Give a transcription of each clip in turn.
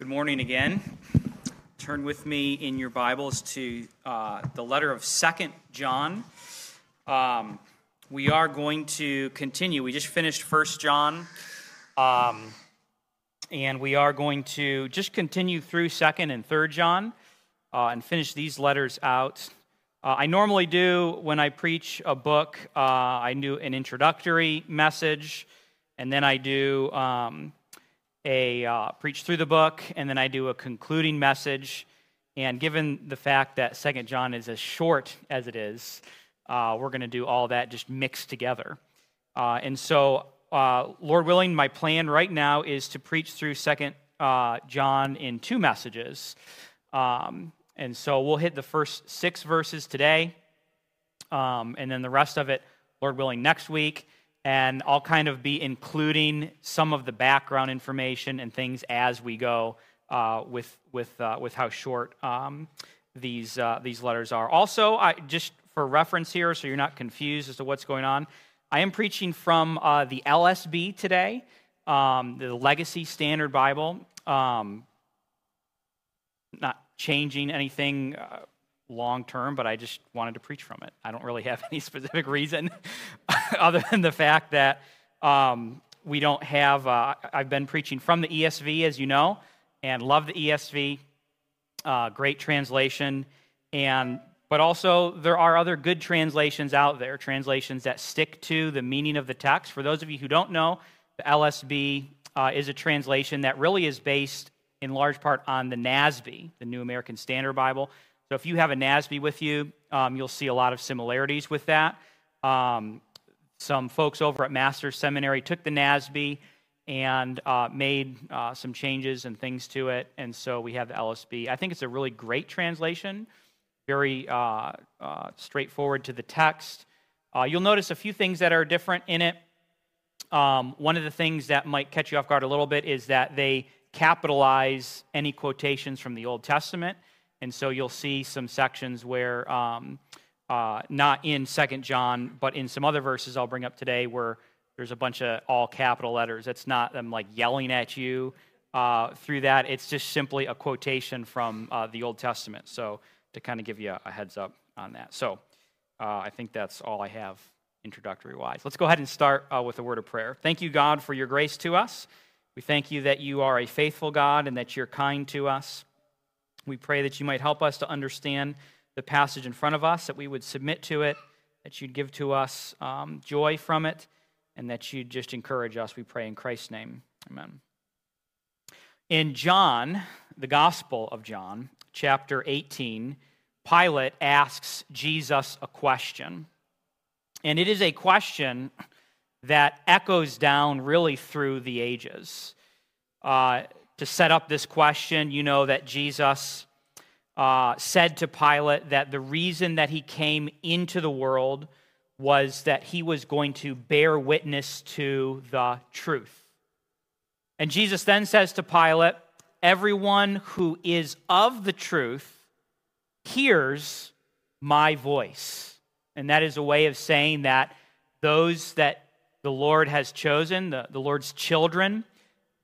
Good morning again. Turn with me in your Bibles to uh, the letter of Second John. Um, we are going to continue. We just finished First John, um, and we are going to just continue through Second and Third John uh, and finish these letters out. Uh, I normally do when I preach a book. Uh, I do an introductory message, and then I do. Um, a uh, preach through the book, and then I do a concluding message. And given the fact that Second John is as short as it is, uh, we're going to do all that just mixed together. Uh, and so, uh, Lord willing, my plan right now is to preach through Second uh, John in two messages. Um, and so we'll hit the first six verses today, um, and then the rest of it, Lord willing, next week and I'll kind of be including some of the background information and things as we go uh, with with uh, with how short um, these uh, these letters are. Also, I, just for reference here, so you're not confused as to what's going on, I am preaching from uh, the LSB today, um, the Legacy Standard Bible. Um, not changing anything uh, long term, but I just wanted to preach from it. I don't really have any specific reason other than the fact that um, we don't have, uh, I've been preaching from the ESV, as you know, and love the ESV. Uh, great translation. And but also, there are other good translations out there, translations that stick to the meaning of the text. For those of you who don't know, the LSB uh, is a translation that really is based in large part on the NASB, the New American Standard Bible. So if you have a NASB with you, um, you'll see a lot of similarities with that. Um, some folks over at Master's Seminary took the NASB and uh, made uh, some changes and things to it, and so we have the LSB. I think it's a really great translation, very uh, uh straightforward to the text. Uh, you'll notice a few things that are different in it. Um, one of the things that might catch you off guard a little bit is that they capitalize any quotations from the Old Testament. And so you'll see some sections where, um, uh, not in Second John, but in some other verses I'll bring up today, where there's a bunch of all capital letters. It's not them like yelling at you uh, through that. It's just simply a quotation from uh, the Old Testament. So to kind of give you a, a, heads up on that. So uh, I think that's all I have introductory wise. Let's go ahead and start uh, with a word of prayer. Thank you, God, for your grace to us. We thank you that you are a faithful God and that you're kind to us. We pray that you might help us to understand the passage in front of us, that we would submit to it, that you'd give to us um, joy from it, and that you'd just encourage us. We pray in Christ's name. Amen. In John, the Gospel of John, chapter 18, Pilate asks Jesus a question. And it is a question that echoes down really through the ages. Uh, to set up this question, you know that Jesus uh, said to Pilate that the reason that he came into the world was that he was going to bear witness to the truth. And Jesus then says to Pilate, Everyone who is of the truth hears my voice. And that is a way of saying that those that the Lord has chosen, the, the Lord's children,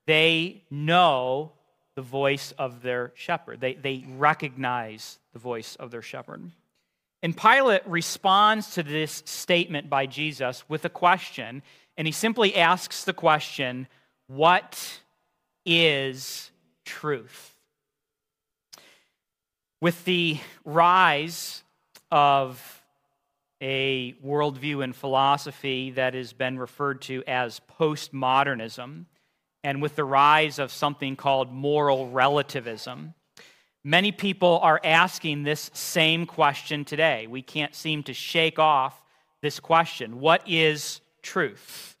they know the voice of their shepherd. They, they recognize the voice of their shepherd. And Pilate responds to this statement by Jesus with a question, and he simply asks the question What is truth? With the rise of a worldview and philosophy that has been referred to as postmodernism, and with the rise of something called moral relativism, many people are asking this same question today. We can't seem to shake off this question What is truth?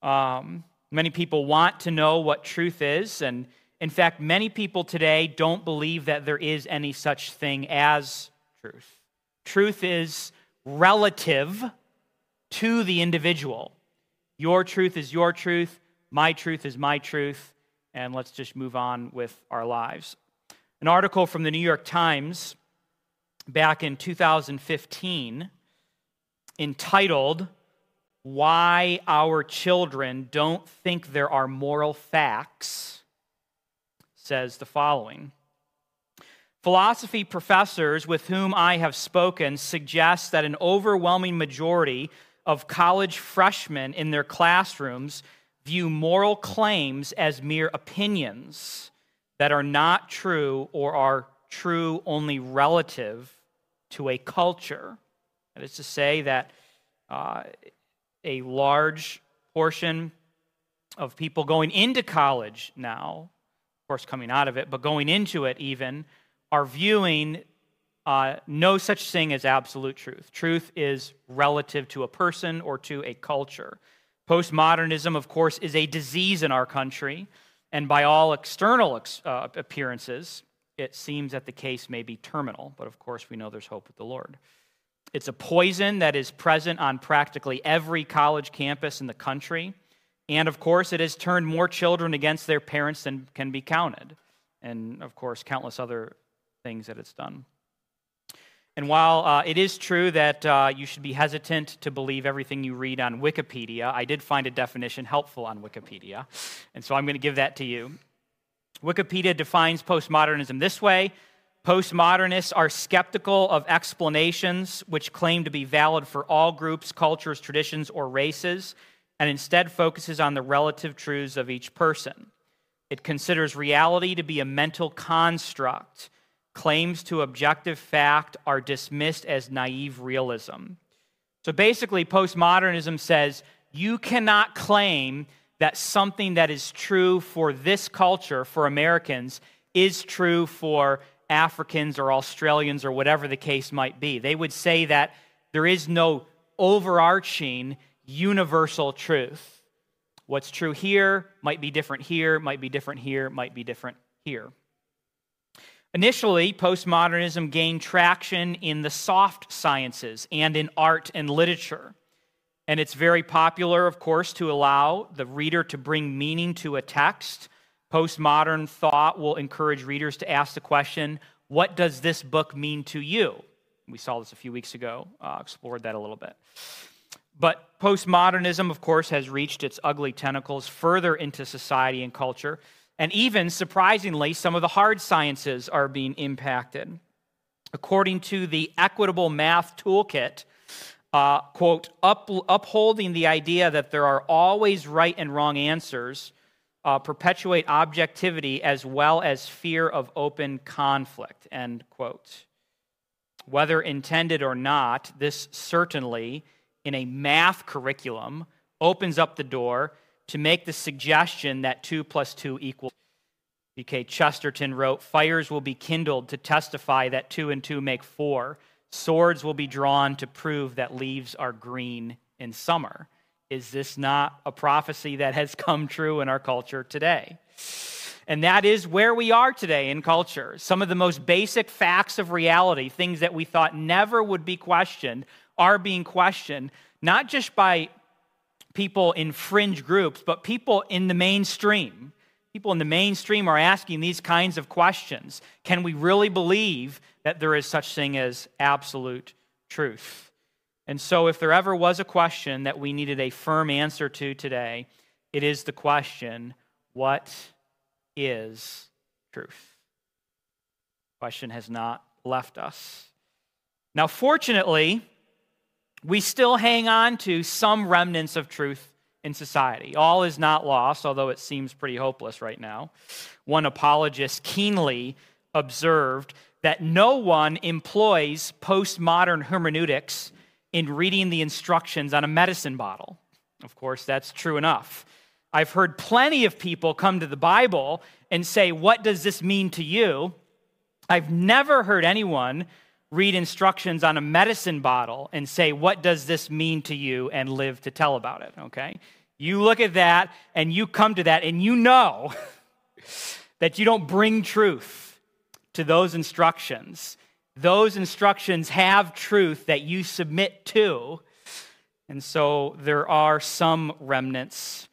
Um, many people want to know what truth is, and in fact, many people today don't believe that there is any such thing as truth. Truth is relative to the individual. Your truth is your truth, my truth is my truth, and let's just move on with our lives. An article from the New York Times back in 2015 entitled, Why Our Children Don't Think There Are Moral Facts, says the following Philosophy professors with whom I have spoken suggest that an overwhelming majority of college freshmen in their classrooms view moral claims as mere opinions that are not true or are true only relative to a culture. That is to say, that uh, a large portion of people going into college now, of course, coming out of it, but going into it even, are viewing uh, no such thing as absolute truth. Truth is relative to a person or to a culture. Postmodernism, of course, is a disease in our country, and by all external uh, appearances, it seems that the case may be terminal, but of course, we know there's hope with the Lord. It's a poison that is present on practically every college campus in the country. And of course, it has turned more children against their parents than can be counted. And of course, countless other things that it's done. And while uh, it is true that uh, you should be hesitant to believe everything you read on Wikipedia, I did find a definition helpful on Wikipedia. And so I'm going to give that to you. Wikipedia defines postmodernism this way Postmodernists are skeptical of explanations which claim to be valid for all groups, cultures, traditions, or races, and instead focuses on the relative truths of each person. It considers reality to be a mental construct claims to objective fact are dismissed as naive realism. So basically, postmodernism says you cannot claim that something that is true for this culture, for Americans, is true for Africans or Australians or whatever the case might be. They would say that there is no overarching universal truth. What's true here might be different here, might be different here, might be different here. Initially, postmodernism gained traction in the soft sciences and in art and literature. And it's very popular, of course, to allow the reader to bring meaning to a text. Postmodern thought will encourage readers to ask the question, What does this book mean to you? We saw this a few weeks ago, uh, explored that a little bit. But postmodernism, of course, has reached its ugly tentacles further into society and culture. And even, surprisingly, some of the hard sciences are being impacted. According to the Equitable Math Toolkit, uh, quote, up, upholding the idea that there are always right and wrong answers uh, perpetuate objectivity as well as fear of open conflict, end quote. Whether intended or not, this certainly, in a math curriculum, opens up the door to make the suggestion that 2 plus 2 equals. G.K. Chesterton wrote, Fires will be kindled to testify that 2 and 2 make 4. Swords will be drawn to prove that leaves are green in summer. Is this not a prophecy that has come true in our culture today? And that is where we are today in culture. Some of the most basic facts of reality, things that we thought never would be questioned, are being questioned, not just by people in fringe groups, but people in the mainstream. People in the mainstream are asking these kinds of questions. Can we really believe that there is such thing as absolute truth? And so if there ever was a question that we needed a firm answer to today, it is the question, what is truth? The question has not left us. Now fortunately, we still hang on to some remnants of truth in society. All is not lost, although it seems pretty hopeless right now. One apologist keenly observed that no one employs postmodern hermeneutics in reading the instructions on a medicine bottle. Of course, that's true enough. I've heard plenty of people come to the Bible and say, What does this mean to you? I've never heard anyone read instructions on a medicine bottle and say, What does this mean to you? and live to tell about it, okay? You look at that and you come to that and you know that you don't bring truth to those instructions. Those instructions have truth that you submit to. And so there are some remnants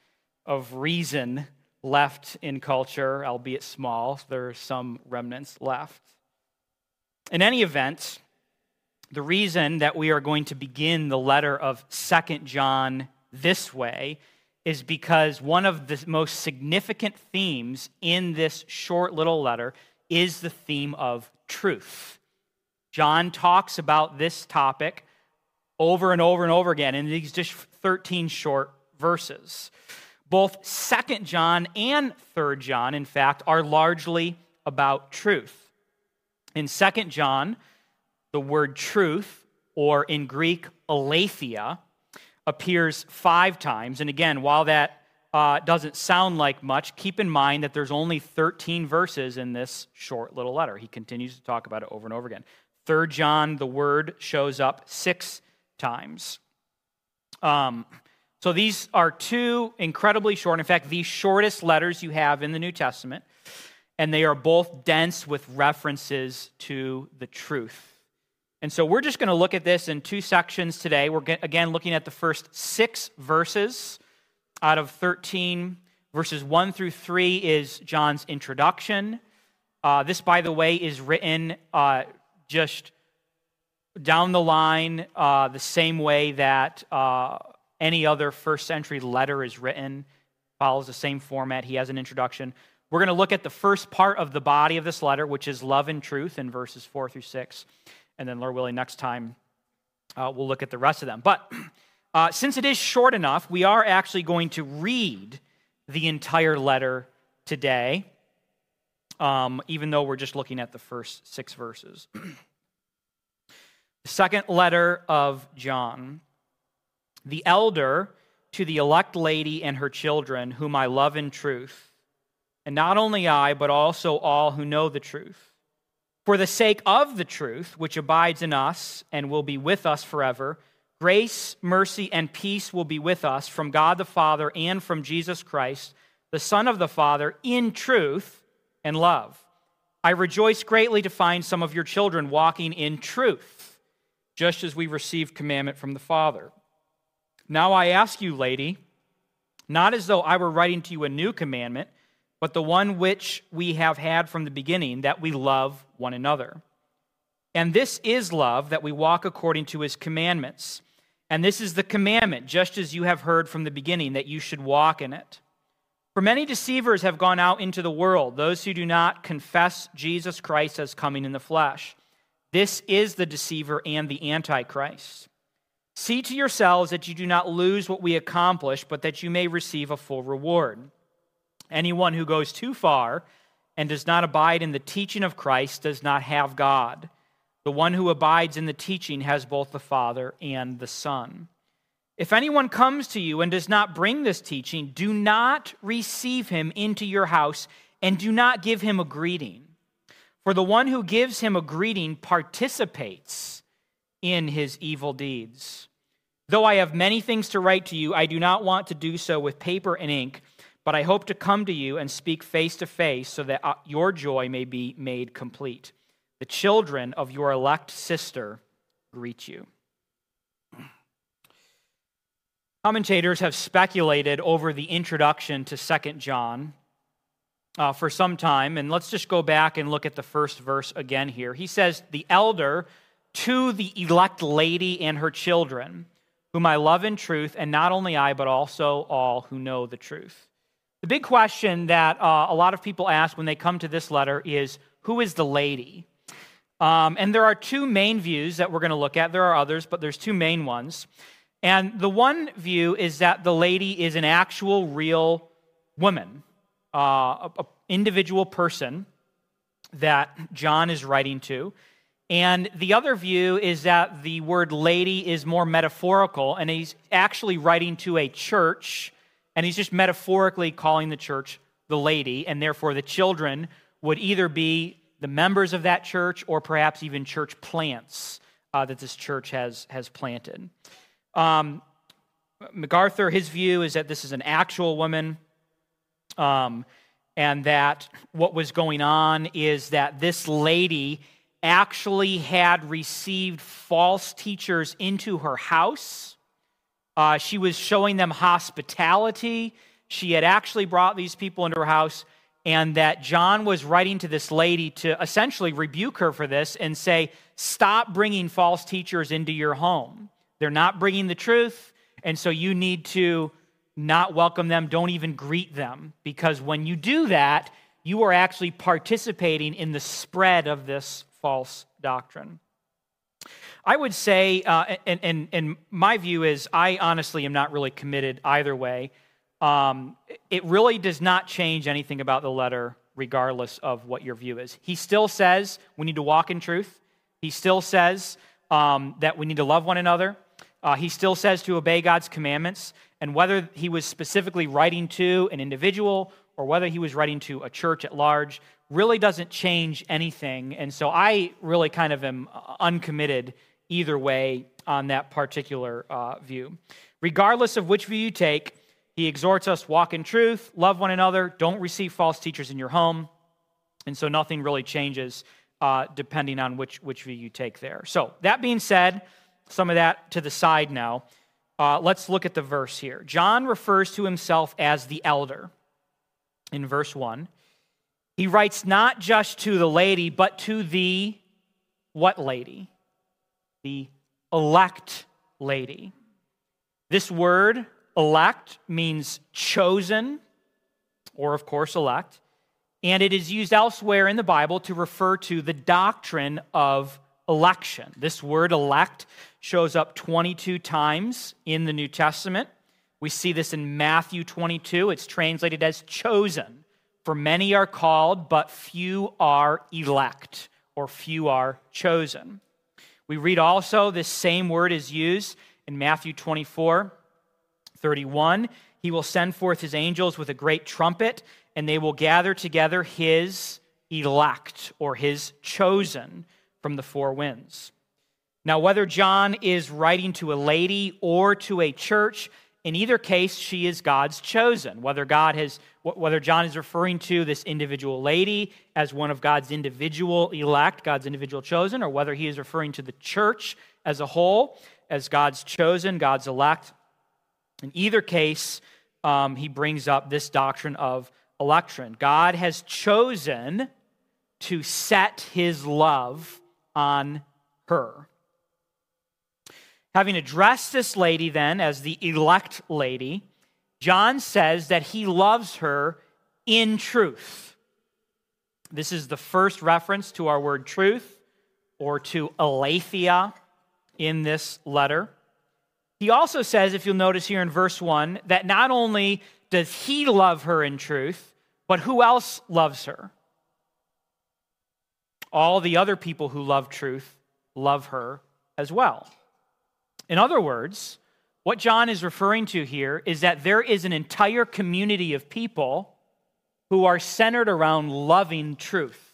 of reason left in culture, albeit small. There are some remnants left. In any event, the reason that we are going to begin the letter of Second John this way is because one of the most significant themes in this short little letter is the theme of truth. John talks about this topic over and over and over again in these just 13 short verses. Both 2nd John and 3rd John, in fact, are largely about truth. In 2nd John, the word truth, or in Greek, aletheia, appears five times. And again, while that uh, doesn't sound like much, keep in mind that there's only 13 verses in this short little letter. He continues to talk about it over and over again. Third John, the word shows up six times. Um, so these are two incredibly short. In fact, the shortest letters you have in the New Testament, and they are both dense with references to the truth. And so we're just going to look at this in two sections today. We're again looking at the first six verses out of 13. Verses 1 through 3 is John's introduction. Uh, this, by the way, is written uh, just down the line uh, the same way that uh, any other first century letter is written, follows the same format. He has an introduction. We're going to look at the first part of the body of this letter, which is love and truth in verses 4 through 6. And then, Lord willing, next time uh, we'll look at the rest of them. But uh, since it is short enough, we are actually going to read the entire letter today, um, even though we're just looking at the first six verses. the second letter of John. The elder to the elect lady and her children, whom I love in truth, and not only I, but also all who know the truth for the sake of the truth, which abides in us and will be with us forever, grace, mercy, and peace will be with us from God the Father and from Jesus Christ, the Son of the Father, in truth and love. I rejoice greatly to find some of your children walking in truth, just as we received commandment from the Father. Now I ask you, lady, not as though I were writing to you a new commandment but the one which we have had from the beginning, that we love one another. And this is love, that we walk according to his commandments. And this is the commandment, just as you have heard from the beginning, that you should walk in it. For many deceivers have gone out into the world, those who do not confess Jesus Christ as coming in the flesh. This is the deceiver and the antichrist. See to yourselves that you do not lose what we accomplish, but that you may receive a full reward. Anyone who goes too far and does not abide in the teaching of Christ does not have God. The one who abides in the teaching has both the Father and the Son. If anyone comes to you and does not bring this teaching, do not receive him into your house and do not give him a greeting. For the one who gives him a greeting participates in his evil deeds. Though I have many things to write to you, I do not want to do so with paper and ink but I hope to come to you and speak face to face so that uh, your joy may be made complete. The children of your elect sister greet you. Commentators have speculated over the introduction to Second John uh, for some time, and let's just go back and look at the first verse again here. He says, The elder to the elect lady and her children, whom I love in truth, and not only I, but also all who know the truth. The big question that uh, a lot of people ask when they come to this letter is who is the lady? Um, and there are two main views that we're going to look at. There are others, but there's two main ones. And the one view is that the lady is an actual, real woman, uh, an individual person that John is writing to. And the other view is that the word lady is more metaphorical, and he's actually writing to a church and he's just metaphorically calling the church the lady, and therefore the children would either be the members of that church or perhaps even church plants uh, that this church has, has planted. Um, MacArthur, his view is that this is an actual woman, um, and that what was going on is that this lady actually had received false teachers into her house uh, she was showing them hospitality. She had actually brought these people into her house, and that John was writing to this lady to essentially rebuke her for this and say, Stop bringing false teachers into your home. They're not bringing the truth, and so you need to not welcome them, don't even greet them, because when you do that, you are actually participating in the spread of this false doctrine. I would say, uh, and, and, and my view is, I honestly am not really committed either way. Um, it really does not change anything about the letter, regardless of what your view is. He still says we need to walk in truth. He still says um, that we need to love one another. Uh, he still says to obey God's commandments. And whether he was specifically writing to an individual or whether he was writing to a church at large really doesn't change anything. And so I really kind of am uncommitted either way on that particular uh, view. Regardless of which view you take, he exhorts us walk in truth, love one another, don't receive false teachers in your home. And so nothing really changes uh, depending on which, which view you take there. So, that being said, some of that to the side now. Uh, let's look at the verse here. John refers to himself as the elder in verse 1. He writes not just to the lady, but to the what lady? The elect lady. This word, elect, means chosen, or of course, elect. And it is used elsewhere in the Bible to refer to the doctrine of election. This word elect shows up 22 times in the New Testament. We see this in Matthew 22. It's translated as chosen. For many are called, but few are elect, or few are chosen. We read also this same word is used in Matthew 24, 31. He will send forth his angels with a great trumpet, and they will gather together his elect, or his chosen from the four winds. Now, whether John is writing to a lady or to a church, in either case, she is God's chosen. Whether God has, whether John is referring to this individual lady as one of God's individual elect, God's individual chosen, or whether he is referring to the church as a whole as God's chosen, God's elect. In either case, um, he brings up this doctrine of election. God has chosen to set his love on her. Having addressed this lady then as the elect lady, John says that he loves her in truth. This is the first reference to our word truth or to aletheia in this letter. He also says, if you'll notice here in verse 1, that not only does he love her in truth, but who else loves her? all the other people who love truth love her as well. In other words, what John is referring to here is that there is an entire community of people who are centered around loving truth.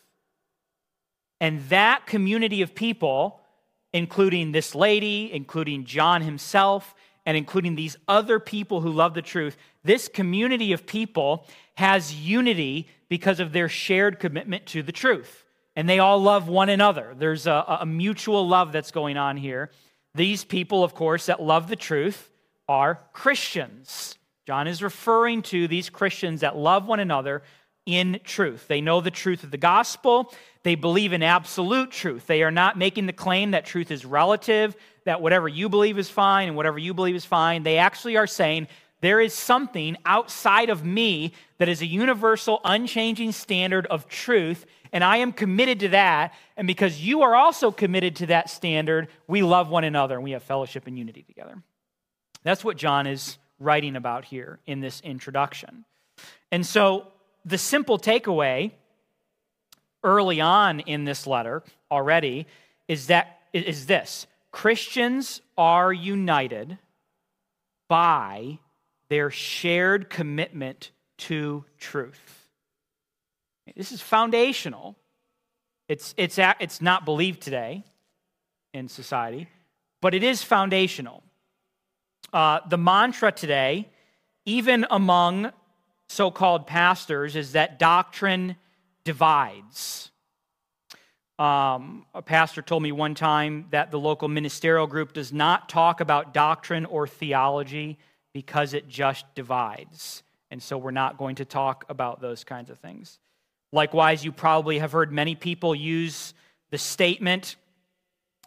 And that community of people, including this lady, including John himself, and including these other people who love the truth, this community of people has unity because of their shared commitment to the truth and they all love one another. There's a, a, mutual love that's going on here. These people, of course, that love the truth are Christians. John is referring to these Christians that love one another in truth. They know the truth of the gospel. They believe in absolute truth. They are not making the claim that truth is relative, that whatever you believe is fine and whatever you believe is fine. They actually are saying there is something outside of me that is a universal, unchanging standard of truth and I am committed to that. And because you are also committed to that standard, we love one another and we have fellowship and unity together. That's what John is writing about here in this introduction. And so the simple takeaway early on in this letter already is that is this Christians are united by their shared commitment to truth. This is foundational. It's, it's, it's not believed today in society, but it is foundational. Uh, the mantra today, even among so called pastors, is that doctrine divides. Um, a pastor told me one time that the local ministerial group does not talk about doctrine or theology because it just divides. And so we're not going to talk about those kinds of things. Likewise, you probably have heard many people use the statement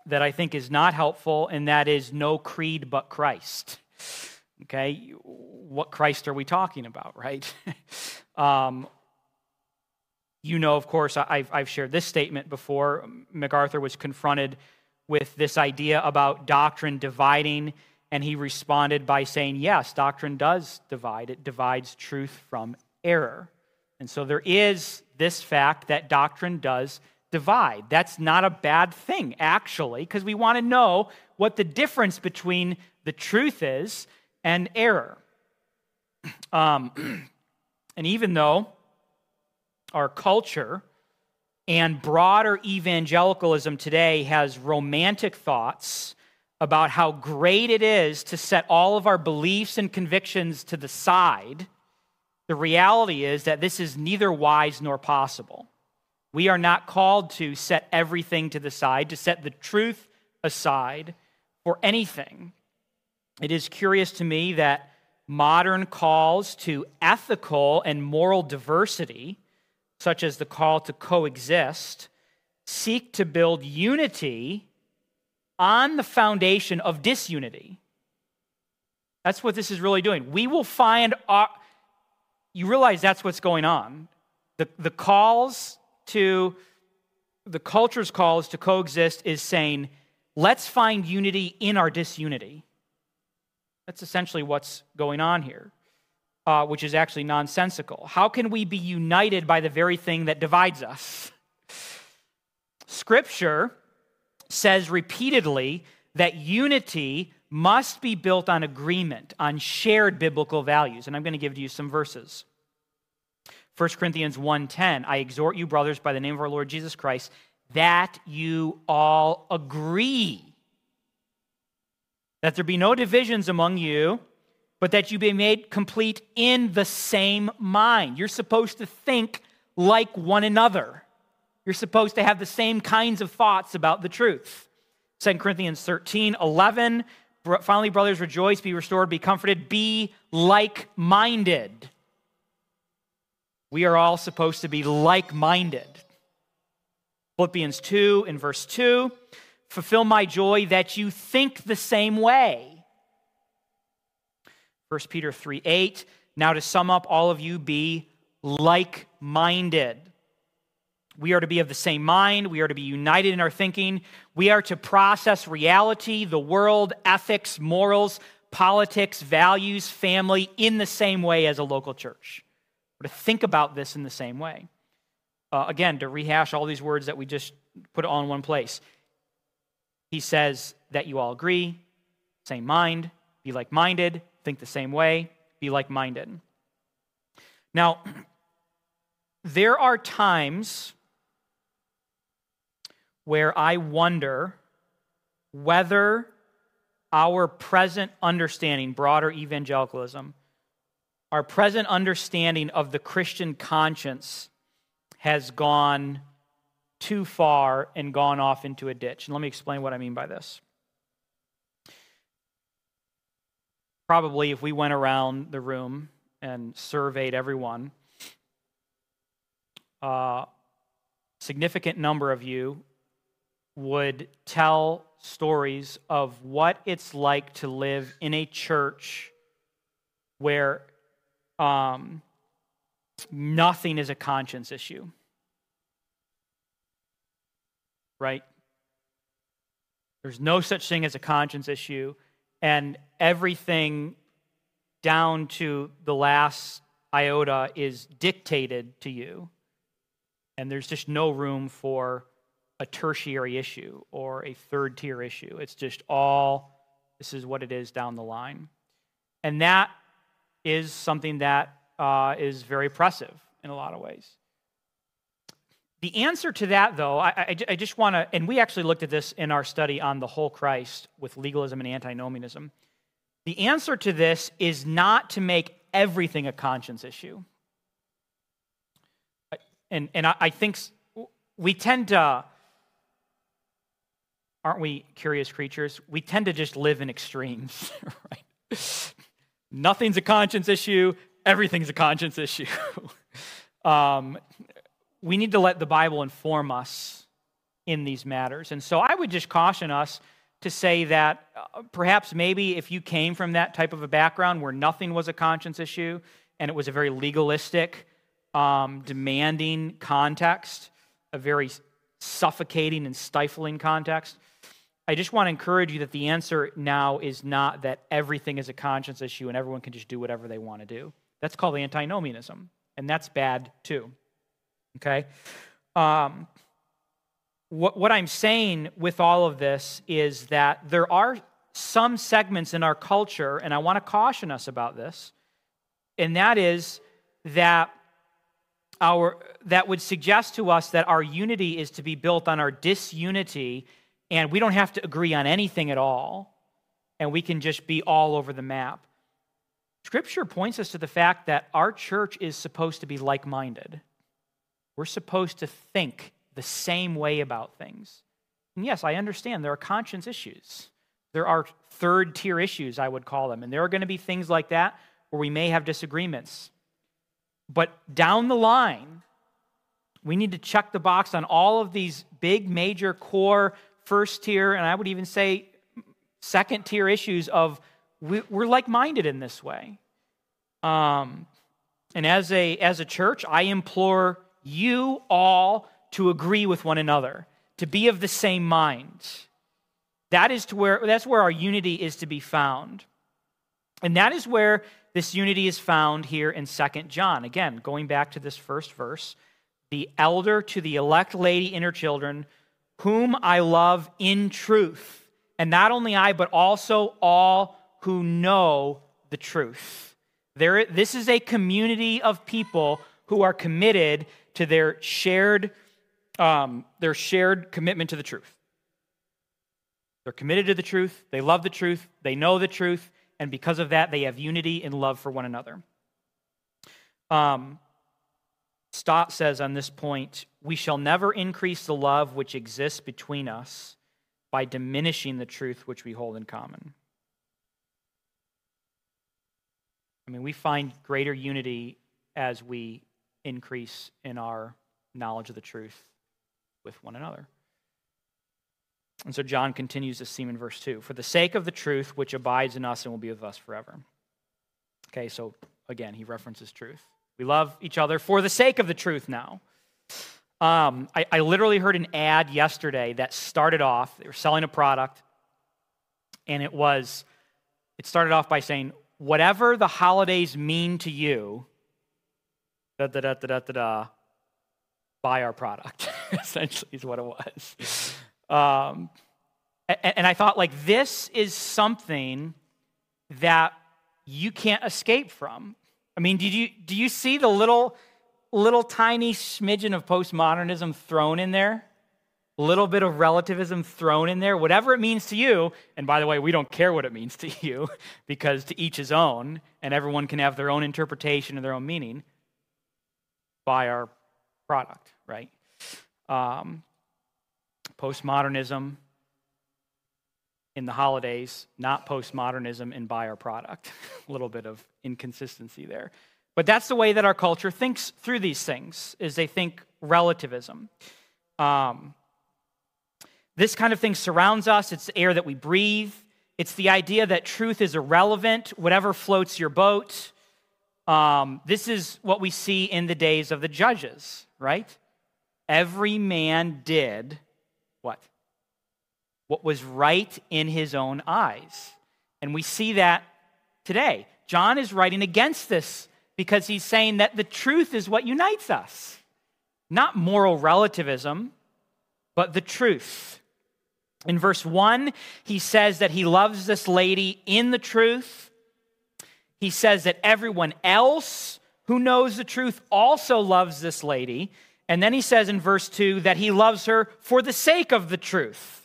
that I think is not helpful, and that is no creed but Christ. Okay, what Christ are we talking about, right? um, you know, of course, I've, I've shared this statement before. MacArthur was confronted with this idea about doctrine dividing, and he responded by saying, Yes, doctrine does divide. It divides truth from error. And so there is this fact that doctrine does divide. That's not a bad thing, actually, because we want to know what the difference between the truth is and error. Um, and even though our culture and broader evangelicalism today has romantic thoughts about how great it is to set all of our beliefs and convictions to the side, the reality is that this is neither wise nor possible. We are not called to set everything to the side, to set the truth aside for anything. It is curious to me that modern calls to ethical and moral diversity, such as the call to coexist, seek to build unity on the foundation of disunity. That's what this is really doing. We will find our, you realize that's what's going on. The, the calls to, the culture's calls to coexist is saying, let's find unity in our disunity. That's essentially what's going on here, uh, which is actually nonsensical. How can we be united by the very thing that divides us? Scripture says repeatedly that unity must be built on agreement, on shared biblical values. And I'm going to give you some verses. 1 Corinthians 1:10, I exhort you brothers by the name of our Lord Jesus Christ that you all agree that there be no divisions among you, but that you be made complete in the same mind. You're supposed to think like one another. You're supposed to have the same kinds of thoughts about the truth. 2 Corinthians 13, 11. Finally, brothers, rejoice, be restored, be comforted, be like minded. We are all supposed to be like minded. Philippians 2 in verse 2 fulfill my joy that you think the same way. 1 Peter 3 8. Now, to sum up, all of you be like minded. We are to be of the same mind. We are to be united in our thinking. We are to process reality, the world, ethics, morals, politics, values, family in the same way as a local church. We're to think about this in the same way. Uh, again, to rehash all these words that we just put all in one place. He says that you all agree, same mind, be like minded, think the same way, be like minded. Now, there are times where I wonder whether our present understanding, broader evangelicalism, our present understanding of the Christian conscience has gone too far and gone off into a ditch. And let me explain what I mean by this. Probably, if we went around the room and surveyed everyone, a significant number of you would tell stories of what it's like to live in a church where um, nothing is a conscience issue right? There's no such thing as a conscience issue, and everything down to the last iota is dictated to you. And there's just no room for a tertiary issue or a third tier issue. It's just all this is what it is down the line. And that is something that uh, is very oppressive in a lot of ways. The answer to that, though, I, I, I just want to, and we actually looked at this in our study on the whole Christ with legalism and antinomianism. The answer to this is not to make everything a conscience issue. And, and I, I think we tend to, aren't we curious creatures? We tend to just live in extremes, right? Nothing's a conscience issue, everything's a conscience issue. um, we need to let the Bible inform us in these matters. And so I would just caution us to say that uh, perhaps maybe if you came from that type of a background where nothing was a conscience issue and it was a very legalistic, um, demanding context, a very suffocating and stifling context, I just want to encourage you that the answer now is not that everything is a conscience issue and everyone can just do whatever they want to do. That's called antinomianism, and that's bad too. Okay? Um, what, what I'm saying with all of this is that there are some segments in our culture, and I want to caution us about this, and that is that our that would suggest to us that our unity is to be built on our disunity, and we don't have to agree on anything at all, and we can just be all over the map. Scripture points us to the fact that our church is supposed to be like minded. We're supposed to think the same way about things. And yes, I understand there are conscience issues. There are third tier issues, I would call them. And there are going to be things like that where we may have disagreements. But down the line, we need to check the box on all of these big, major, core, first tier, and I would even say second tier issues of we're like minded in this way. Um, and as a, as a church, I implore you all to agree with one another, to be of the same mind. That is to where that's where our unity is to be found. And that is where this unity is found here in Second John. Again, going back to this first verse, the elder to the elect lady and her children, whom I love in truth. And not only I, but also all who know the truth. There, this is a community of people who are committed to their shared um, their shared commitment to the truth. They're committed to the truth, they love the truth, they know the truth, and because of that, they have unity and love for one another. Um, Stott says on this point, we shall never increase the love which exists between us by diminishing the truth which we hold in common. I mean, we find greater unity as we increase in our knowledge of the truth with one another. And so John continues this theme in verse 2 For the sake of the truth which abides in us and will be with us forever. Okay, so again, he references truth. We love each other for the sake of the truth now. Um, I, I literally heard an ad yesterday that started off, they were selling a product, and it was, it started off by saying, Whatever the holidays mean to you, da da da da da da, da buy our product, essentially, is what it was. Um, and, and I thought, like, this is something that you can't escape from. I mean, did you, do you see the little, little tiny smidgen of postmodernism thrown in there? A little bit of relativism thrown in there, whatever it means to you. And by the way, we don't care what it means to you because to each his own, and everyone can have their own interpretation and their own meaning. by our product, right? Um, postmodernism in the holidays, not postmodernism and buy our product. A little bit of inconsistency there. But that's the way that our culture thinks through these things, is they think relativism. Um, this kind of thing surrounds us. It's the air that we breathe. It's the idea that truth is irrelevant, whatever floats your boat. Um, this is what we see in the days of the judges, right? Every man did what? What was right in his own eyes. And we see that today. John is writing against this because he's saying that the truth is what unites us. Not moral relativism, but the truth. In verse 1, he says that he loves this lady in the truth. He says that everyone else who knows the truth also loves this lady. And then he says in verse 2 that he loves her for the sake of the truth.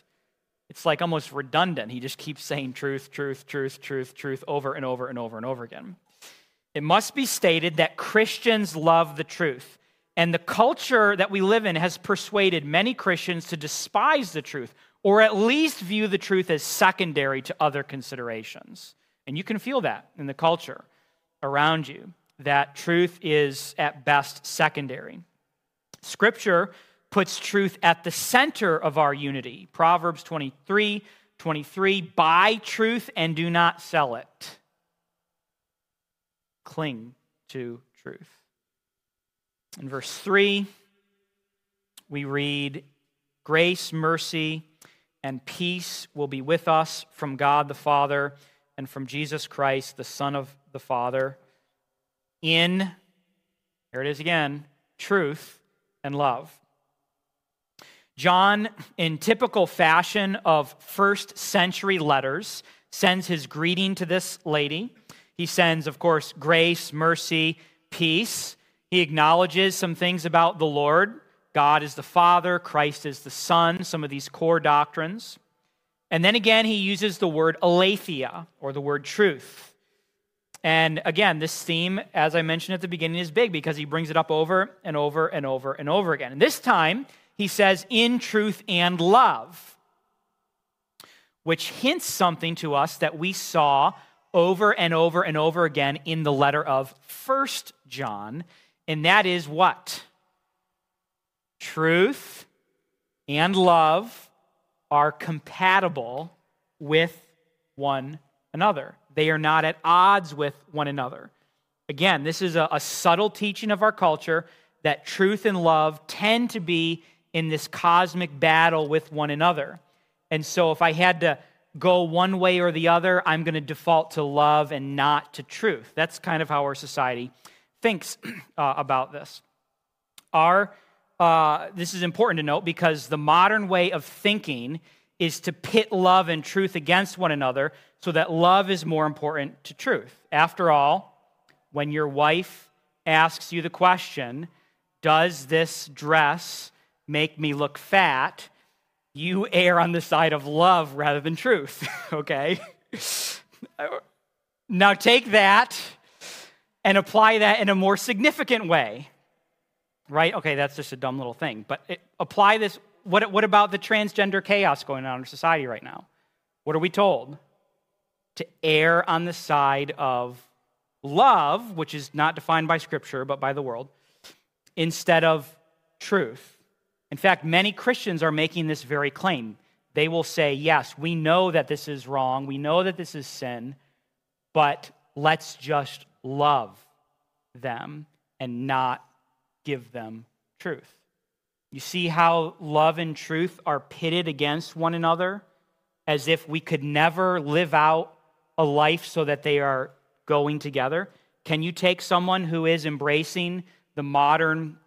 It's like almost redundant. He just keeps saying truth, truth, truth, truth, truth over and over and over and over again. It must be stated that Christians love the truth. And the culture that we live in has persuaded many Christians to despise the truth, or at least view the truth as secondary to other considerations. And you can feel that in the culture around you, that truth is at best secondary. Scripture puts truth at the center of our unity. Proverbs 23, 23 Buy truth and do not sell it. Cling to truth. In verse 3, we read, Grace, mercy, and peace will be with us from God the Father and from Jesus Christ, the Son of the Father, in, here it is again, truth and love. John, in typical fashion of first century letters, sends his greeting to this lady. He sends, of course, grace, mercy, peace. He acknowledges some things about the Lord. God is the Father, Christ is the Son, some of these core doctrines. And then again, he uses the word aletheia, or the word truth. And again, this theme, as I mentioned at the beginning, is big because he brings it up over and over and over and over again. And this time, he says, in truth and love, which hints something to us that we saw over and over and over again in the letter of First John, and that is what? Truth and love are compatible with one another. They are not at odds with one another. Again, this is a, a subtle teaching of our culture that truth and love tend to be in this cosmic battle with one another. And so, if I had to go one way or the other, I'm going to default to love and not to truth. That's kind of how our society thinks uh, about this. Our, uh, this is important to note because the modern way of thinking is to pit love and truth against one another so that love is more important to truth. After all, when your wife asks you the question, Does this dress make me look fat, you err on the side of love rather than truth, okay? now take that and apply that in a more significant way, right? Okay, that's just a dumb little thing, but it, apply this. What, what about the transgender chaos going on in society right now? What are we told? To err on the side of love, which is not defined by Scripture, but by the world, instead of truth. In fact, many Christians are making this very claim. They will say, Yes, we know that this is wrong, we know that this is sin, but let's just love them and not give them truth. You see how love and truth are pitted against one another as if we could never live out a life so that they are going together? Can you take someone who is embracing the modern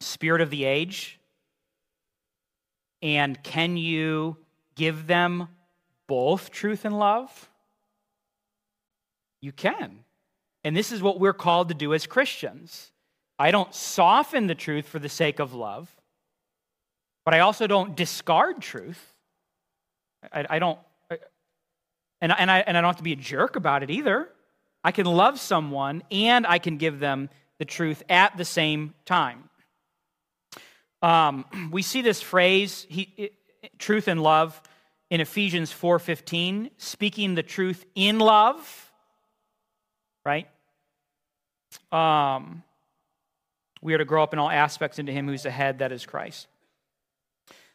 spirit of the age and can you give them both truth and love? You can. And this is what we're called to do as Christians. I don't soften the truth for the sake of love, but I also don't discard truth. I, I don't, I, and, and, I, and I don't have to be a jerk about it either. I can love someone and I can give them the truth at the same time. Um, we see this phrase, he, it, truth and love, in Ephesians 4:15, speaking the truth in love, right? Um, we are to grow up in all aspects into him who's the head, that is Christ.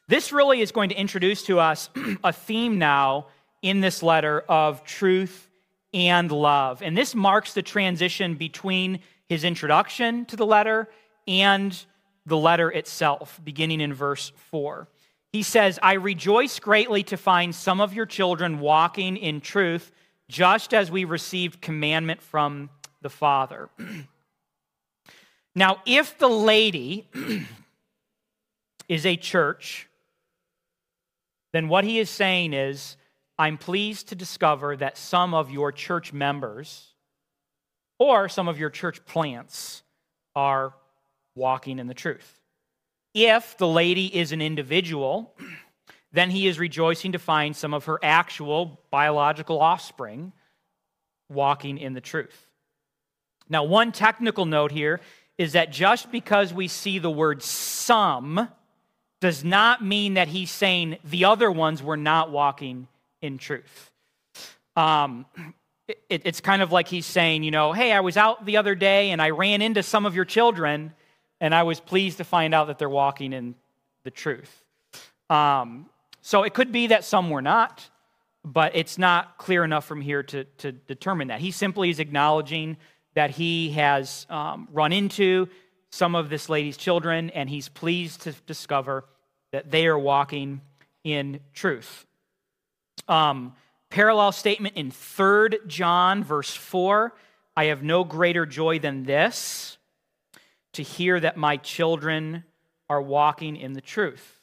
This really is going to introduce to us a theme now in this letter of truth and love. And this marks the transition between his introduction to the letter and the letter itself, beginning in verse 4. He says, I rejoice greatly to find some of your children walking in truth, just as we received commandment from the Father. now, if the lady is a church, then what he is saying is, I'm pleased to discover that some of your church members or some of your church plants are walking in the truth. If the lady is an individual, then he is rejoicing to find some of her actual biological offspring walking in the truth. Now, one technical note here is that just because we see the word some does not mean that he's saying the other ones were not walking in truth. Um, it, it's kind of like he's saying, you know, hey, I was out the other day and I ran into some of your children and I was pleased to find out that they're walking in the truth. Um, so it could be that some were not. but it's not clear enough from here to, to determine that. He simply is acknowledging that he has um, run into some of this lady's children, and he's pleased to discover that they are walking in truth. Um, parallel statement in 3 John, verse 4 I have no greater joy than this to hear that my children are walking in the truth.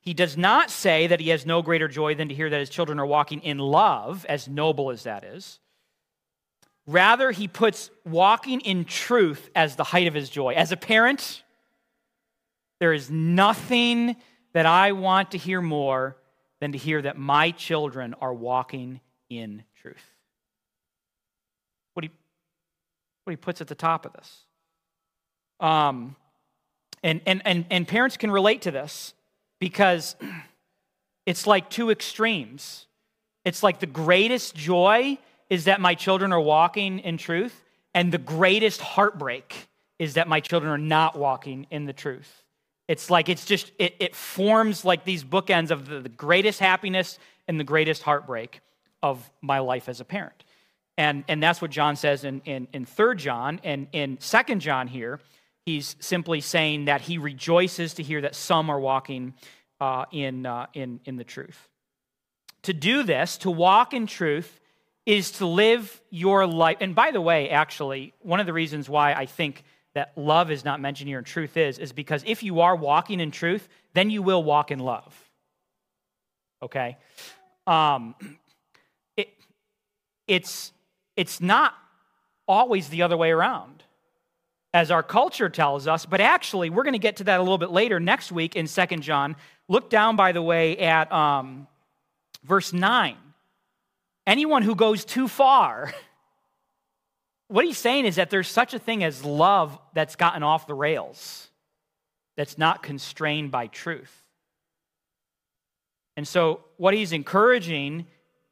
He does not say that he has no greater joy than to hear that his children are walking in love, as noble as that is. Rather, he puts walking in truth as the height of his joy. As a parent, there is nothing that I want to hear more than to hear that my children are walking in truth. What he, what he puts at the top of this. Um, and, and, and, and parents can relate to this because it's like two extremes. It's like the greatest joy is that my children are walking in truth, and the greatest heartbreak is that my children are not walking in the truth. It's like it's just, it, it forms like these bookends of the, the greatest happiness and the greatest heartbreak of my life as a parent. And, and that's what John says in, in, in 3 John. And in 2 John here, he's simply saying that he rejoices to hear that some are walking uh, in, uh, in, in the truth. To do this, to walk in truth, is to live your life. And by the way, actually, one of the reasons why I think that love is not mentioned here and truth is, is because if you are walking in truth, then you will walk in love. Okay? Um, it, it's, it's not always the other way around as our culture tells us, but actually, we're going to get to that a little bit later next week in Second John. Look down, by the way, at um, verse 9. Anyone who goes too far, what he's saying is that there's such a thing as love that's gotten off the rails, that's not constrained by truth. And so, what he's encouraging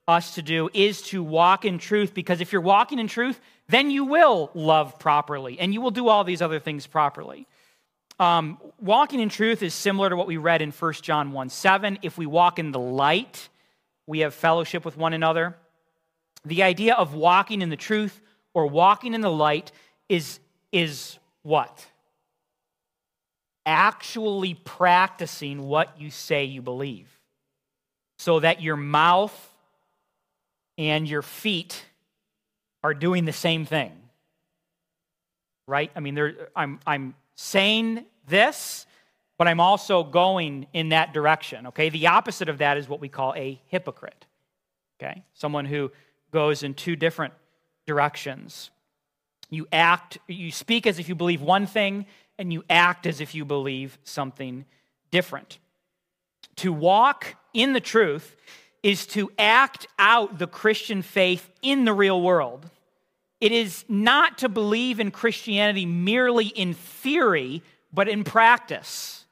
us to do is to walk in truth, because if you're walking in truth, then you will love properly and you will do all these other things properly. Um, walking in truth is similar to what we read in 1 John 1 7. If we walk in the light, we have fellowship with one another. The idea of walking in the truth or walking in the light is, is what? Actually practicing what you say you believe so that your mouth and your feet are doing the same thing. Right? I mean, there I'm, I'm saying this, but I'm also going in that direction. Okay? The opposite of that is what we call a hypocrite. Okay? Someone who goes in two different directions. You act, you speak as if you believe one thing, and you act as if you believe something different. To walk in the truth is to act out the Christian faith in the real world. It is not to believe in Christianity merely in theory, but in practice.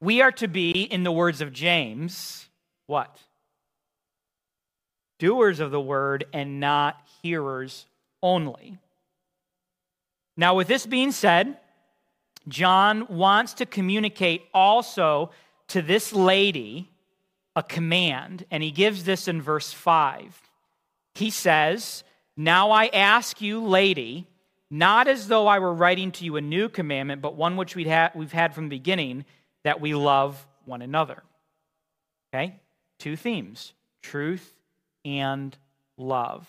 We are to be, in the words of James, what? Doers of the word and not hearers only. Now, with this being said, John wants to communicate also to this lady a command, and he gives this in verse 5. He says, Now I ask you, lady, not as though I were writing to you a new commandment, but one which we'd ha- we've had from the beginning, that we love one another. Okay? Two themes truth and love.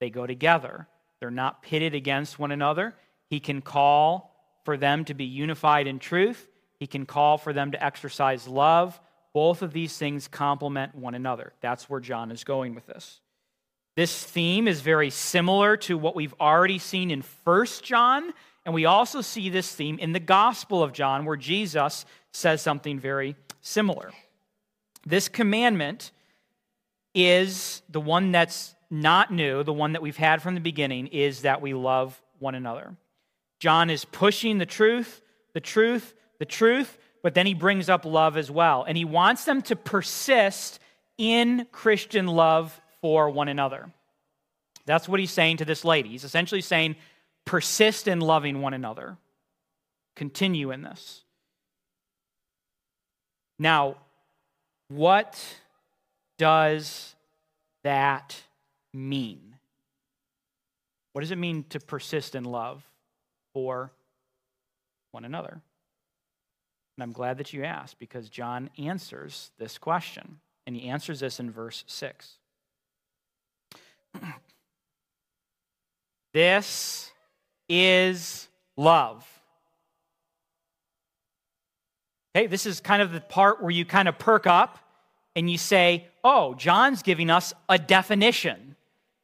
They go together, they're not pitted against one another. He can call for them to be unified in truth, he can call for them to exercise love both of these things complement one another. That's where John is going with this. This theme is very similar to what we've already seen in 1 John, and we also see this theme in the Gospel of John, where Jesus says something very similar. This commandment is the one that's not new, the one that we've had from the beginning, is that we love one another. John is pushing the truth, the truth, the truth, but then he brings up love as well. And he wants them to persist in Christian love for one another. That's what he's saying to this lady. He's essentially saying, persist in loving one another, continue in this. Now, what does that mean? What does it mean to persist in love for one another? And I'm glad that you asked because John answers this question. And he answers this in verse 6. this is love. Okay, this is kind of the part where you kind of perk up and you say, oh, John's giving us a definition.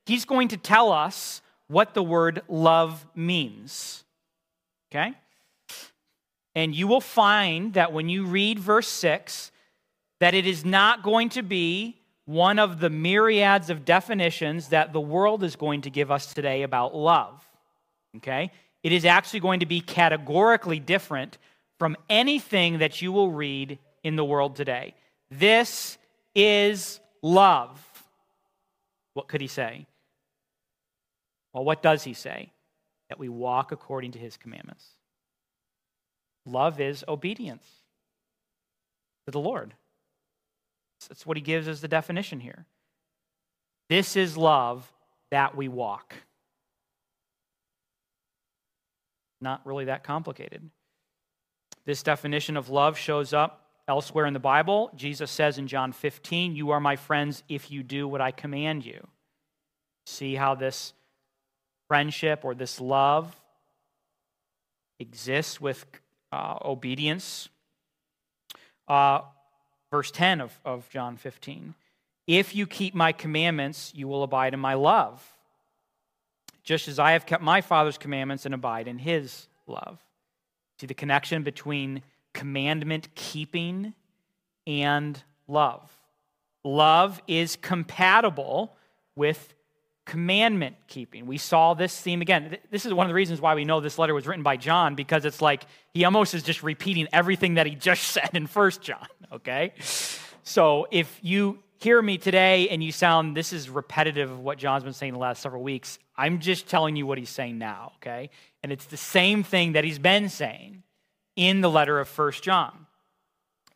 He's going to tell us what the word love means. Okay? And you will find that when you read verse 6, that it is not going to be one of the myriads of definitions that the world is going to give us today about love. Okay? It is actually going to be categorically different from anything that you will read in the world today. This is love. What could he say? Well, what does he say? That we walk according to his commandments. Love is obedience to the Lord. That's what he gives as the definition here. This is love that we walk. Not really that complicated. This definition of love shows up elsewhere in the Bible. Jesus says in John 15, You are my friends if you do what I command you. See how this friendship or this love exists with uh, obedience. Uh, verse 10 of, of John 15 If you keep my commandments, you will abide in my love, just as I have kept my Father's commandments and abide in his love. See the connection between commandment keeping and love. Love is compatible with commandment keeping. We saw this theme again. This is one of the reasons why we know this letter was written by John because it's like he almost is just repeating everything that he just said in First John, okay? So if you hear me today and you sound this is repetitive of what John's been saying the last several weeks, I'm just telling you what he's saying now, okay? And it's the same thing that he's been saying in the letter of First John.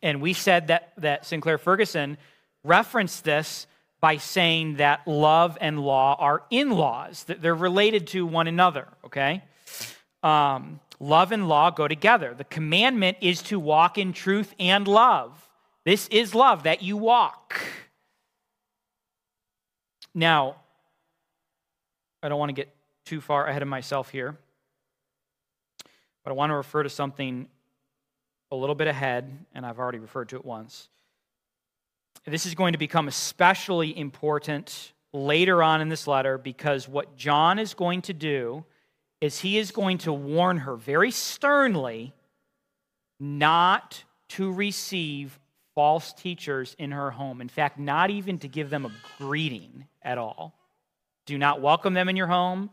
And we said that, that Sinclair Ferguson referenced this by saying that love and law are in laws, that they're related to one another, okay? Um, love and law go together. The commandment is to walk in truth and love. This is love, that you walk. Now, I don't want to get too far ahead of myself here, but I want to refer to something a little bit ahead, and I've already referred to it once. This is going to become especially important later on in this letter because what John is going to do is he is going to warn her very sternly not to receive false teachers in her home. In fact, not even to give them a greeting at all. Do not welcome them in your home.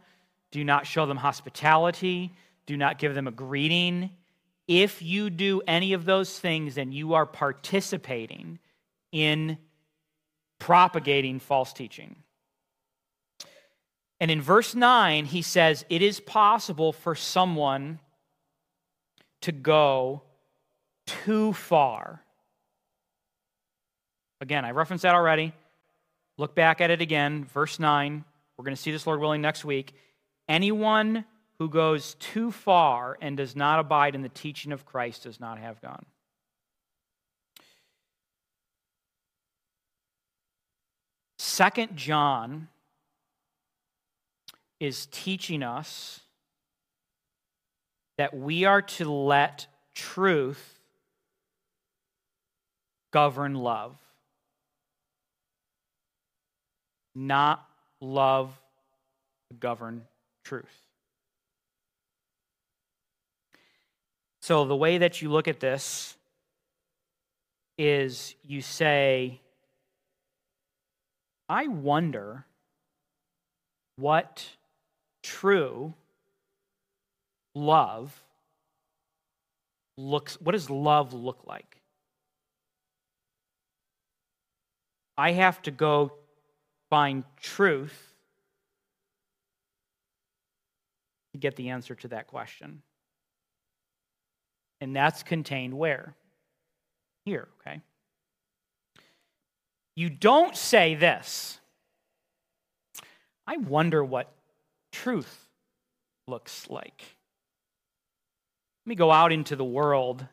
Do not show them hospitality. Do not give them a greeting. If you do any of those things, then you are participating in propagating false teaching. And in verse 9, he says, It is possible for someone to go too far. Again, I referenced that already. Look back at it again, verse 9. We're going to see this, Lord willing, next week. Anyone who goes too far and does not abide in the teaching of Christ does not have God. Second John is teaching us that we are to let truth govern love, not love govern truth. So, the way that you look at this is you say, I wonder what true love looks what does love look like? I have to go find truth to get the answer to that question. And that's contained where? Here okay you don't say this. I wonder what truth looks like. Let me go out into the world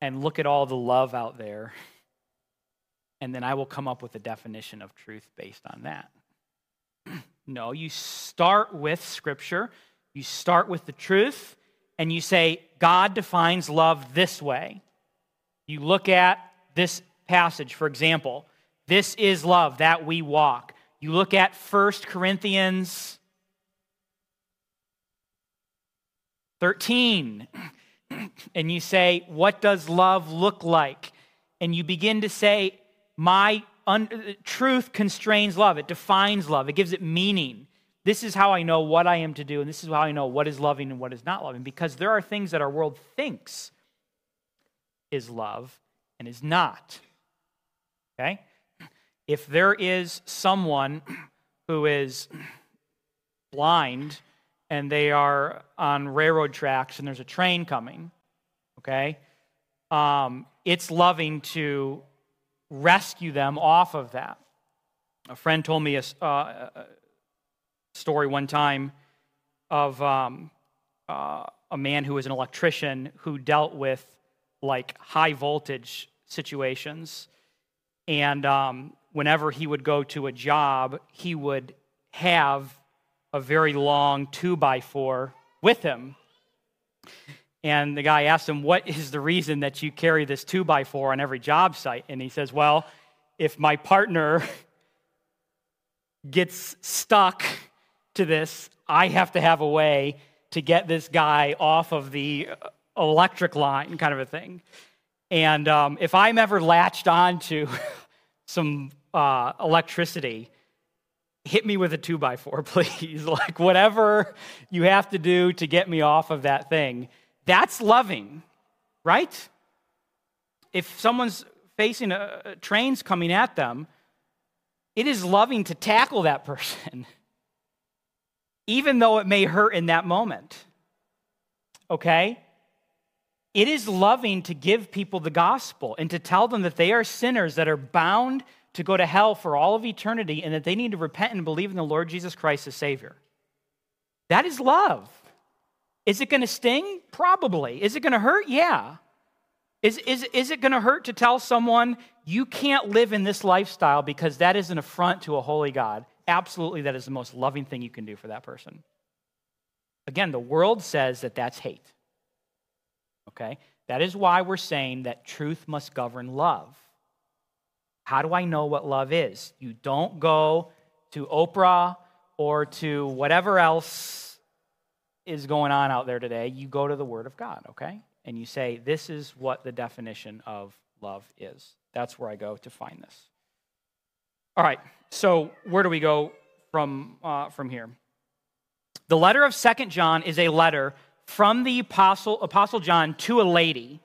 and look at all the love out there, and then I will come up with a definition of truth based on that. no, you start with Scripture, you start with the truth, and you say, God defines love this way. You look at this passage, for example, this is love that we walk. You look at 1 Corinthians 13, and you say, What does love look like? And you begin to say, My un- truth constrains love, it defines love, it gives it meaning. This is how I know what I am to do, and this is how I know what is loving and what is not loving, because there are things that our world thinks is love and is not. Okay? If there is someone who is blind and they are on railroad tracks and there's a train coming, okay? Um, it's loving to rescue them off of that. A friend told me a, uh, a story one time of um, uh, a man who was an electrician who dealt with like high voltage situations. And um, whenever he would go to a job, he would have a very long two by four with him. And the guy asked him, What is the reason that you carry this two by four on every job site? And he says, Well, if my partner gets stuck to this, I have to have a way to get this guy off of the electric line, kind of a thing. And um, if I'm ever latched on to some uh, electricity, hit me with a two by four, please. like whatever you have to do to get me off of that thing. That's loving, right? If someone's facing a, a train's coming at them, it is loving to tackle that person, even though it may hurt in that moment. Okay? It is loving to give people the gospel and to tell them that they are sinners that are bound to go to hell for all of eternity and that they need to repent and believe in the Lord Jesus Christ as Savior. That is love. Is it going to sting? Probably. Is it going to hurt? Yeah. Is, is, is it going to hurt to tell someone you can't live in this lifestyle because that is an affront to a holy God? Absolutely, that is the most loving thing you can do for that person. Again, the world says that that's hate. Okay? That is why we're saying that truth must govern love. How do I know what love is? You don't go to Oprah or to whatever else is going on out there today. You go to the Word of God, okay? And you say, This is what the definition of love is. That's where I go to find this. All right, so where do we go from, uh, from here? The letter of Second John is a letter from the apostle, apostle John to a lady,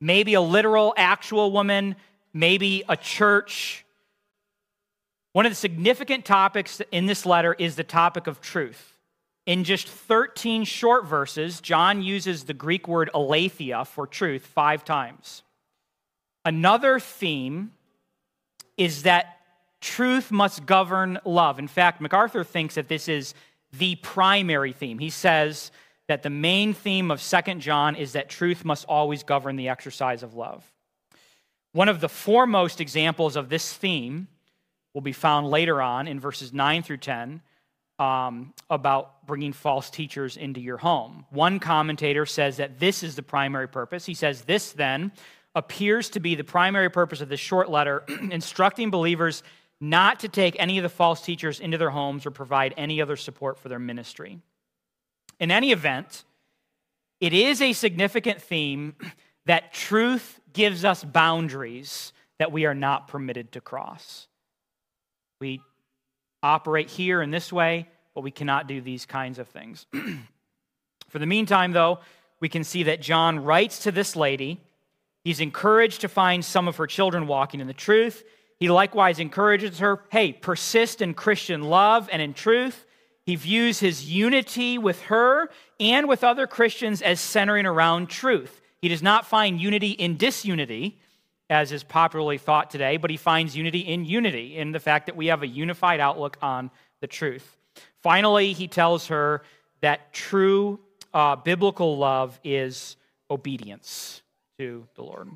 maybe a literal, actual woman, maybe a church. One of the significant topics in this letter is the topic of truth. In just 13 short verses, John uses the Greek word aletheia for truth five times. Another theme is that truth must govern love. In fact, MacArthur thinks that this is the primary theme. He says that the main theme of Second John is that truth must always govern the exercise of love. One of the foremost examples of this theme will be found later on in verses 9 through 10 um, about bringing false teachers into your home. One commentator says that this is the primary purpose. He says, This then appears to be the primary purpose of this short letter, instructing believers not to take any of the false teachers into their homes or provide any other support for their ministry. In any event, it is a significant theme that truth gives us boundaries that we are not permitted to cross. We operate here in this way, but we cannot do these kinds of things. For the meantime, though, we can see that John writes to this lady. He's encouraged to find some of her children walking in the truth. He likewise encourages her hey, persist in Christian love and in truth. He views his unity with her and with other Christians as centering around truth. He does not find unity in disunity, as is popularly thought today, but he finds unity in unity, in the fact that we have a unified outlook on the truth. Finally, he tells her that true uh, biblical love is obedience to the Lord.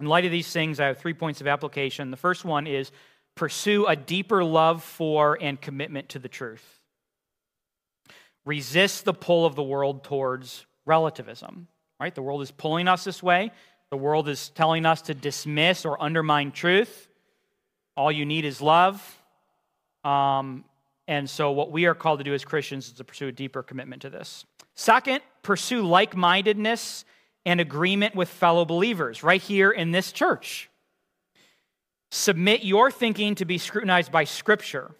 In light of these things, I have three points of application. The first one is pursue a deeper love for and commitment to the truth. Resist the pull of the world towards relativism, right? The world is pulling us this way. The world is telling us to dismiss or undermine truth. All you need is love. Um, and so, what we are called to do as Christians is to pursue a deeper commitment to this. Second, pursue like mindedness and agreement with fellow believers right here in this church. Submit your thinking to be scrutinized by Scripture.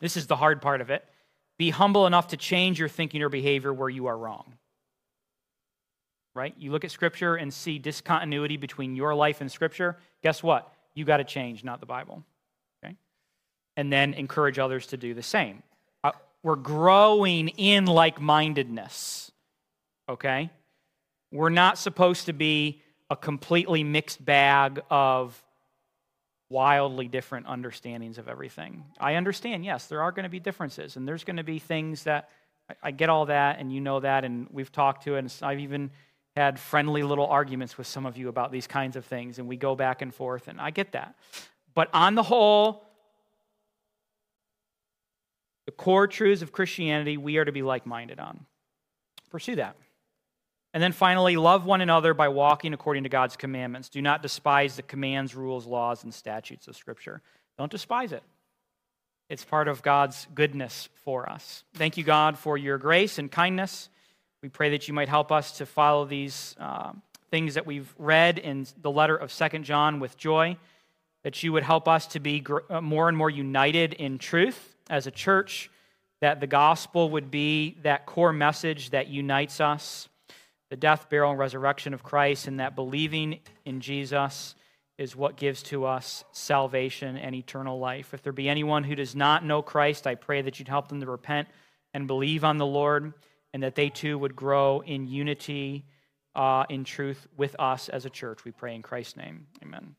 This is the hard part of it. Be humble enough to change your thinking or behavior where you are wrong. Right? You look at Scripture and see discontinuity between your life and Scripture. Guess what? You got to change, not the Bible. Okay? And then encourage others to do the same. Uh, we're growing in like mindedness. Okay? We're not supposed to be a completely mixed bag of wildly different understandings of everything. I understand, yes, there are going to be differences, and there's going to be things that I get all that, and you know that, and we've talked to it, and I've even had friendly little arguments with some of you about these kinds of things, and we go back and forth, and I get that. But on the whole, the core truths of Christianity we are to be like minded on. Pursue that. And then finally, love one another by walking according to God's commandments. Do not despise the commands, rules, laws, and statutes of Scripture. Don't despise it. It's part of God's goodness for us. Thank you, God, for your grace and kindness. We pray that you might help us to follow these uh, things that we've read in the letter of Second John with joy, that you would help us to be gr- uh, more and more united in truth as a church, that the gospel would be that core message that unites us the death, burial, and resurrection of Christ, and that believing in Jesus is what gives to us salvation and eternal life. If there be anyone who does not know Christ, I pray that you'd help them to repent and believe on the Lord, and that they too would grow in unity, uh, in truth with us as a church. We pray in Christ's name. Amen.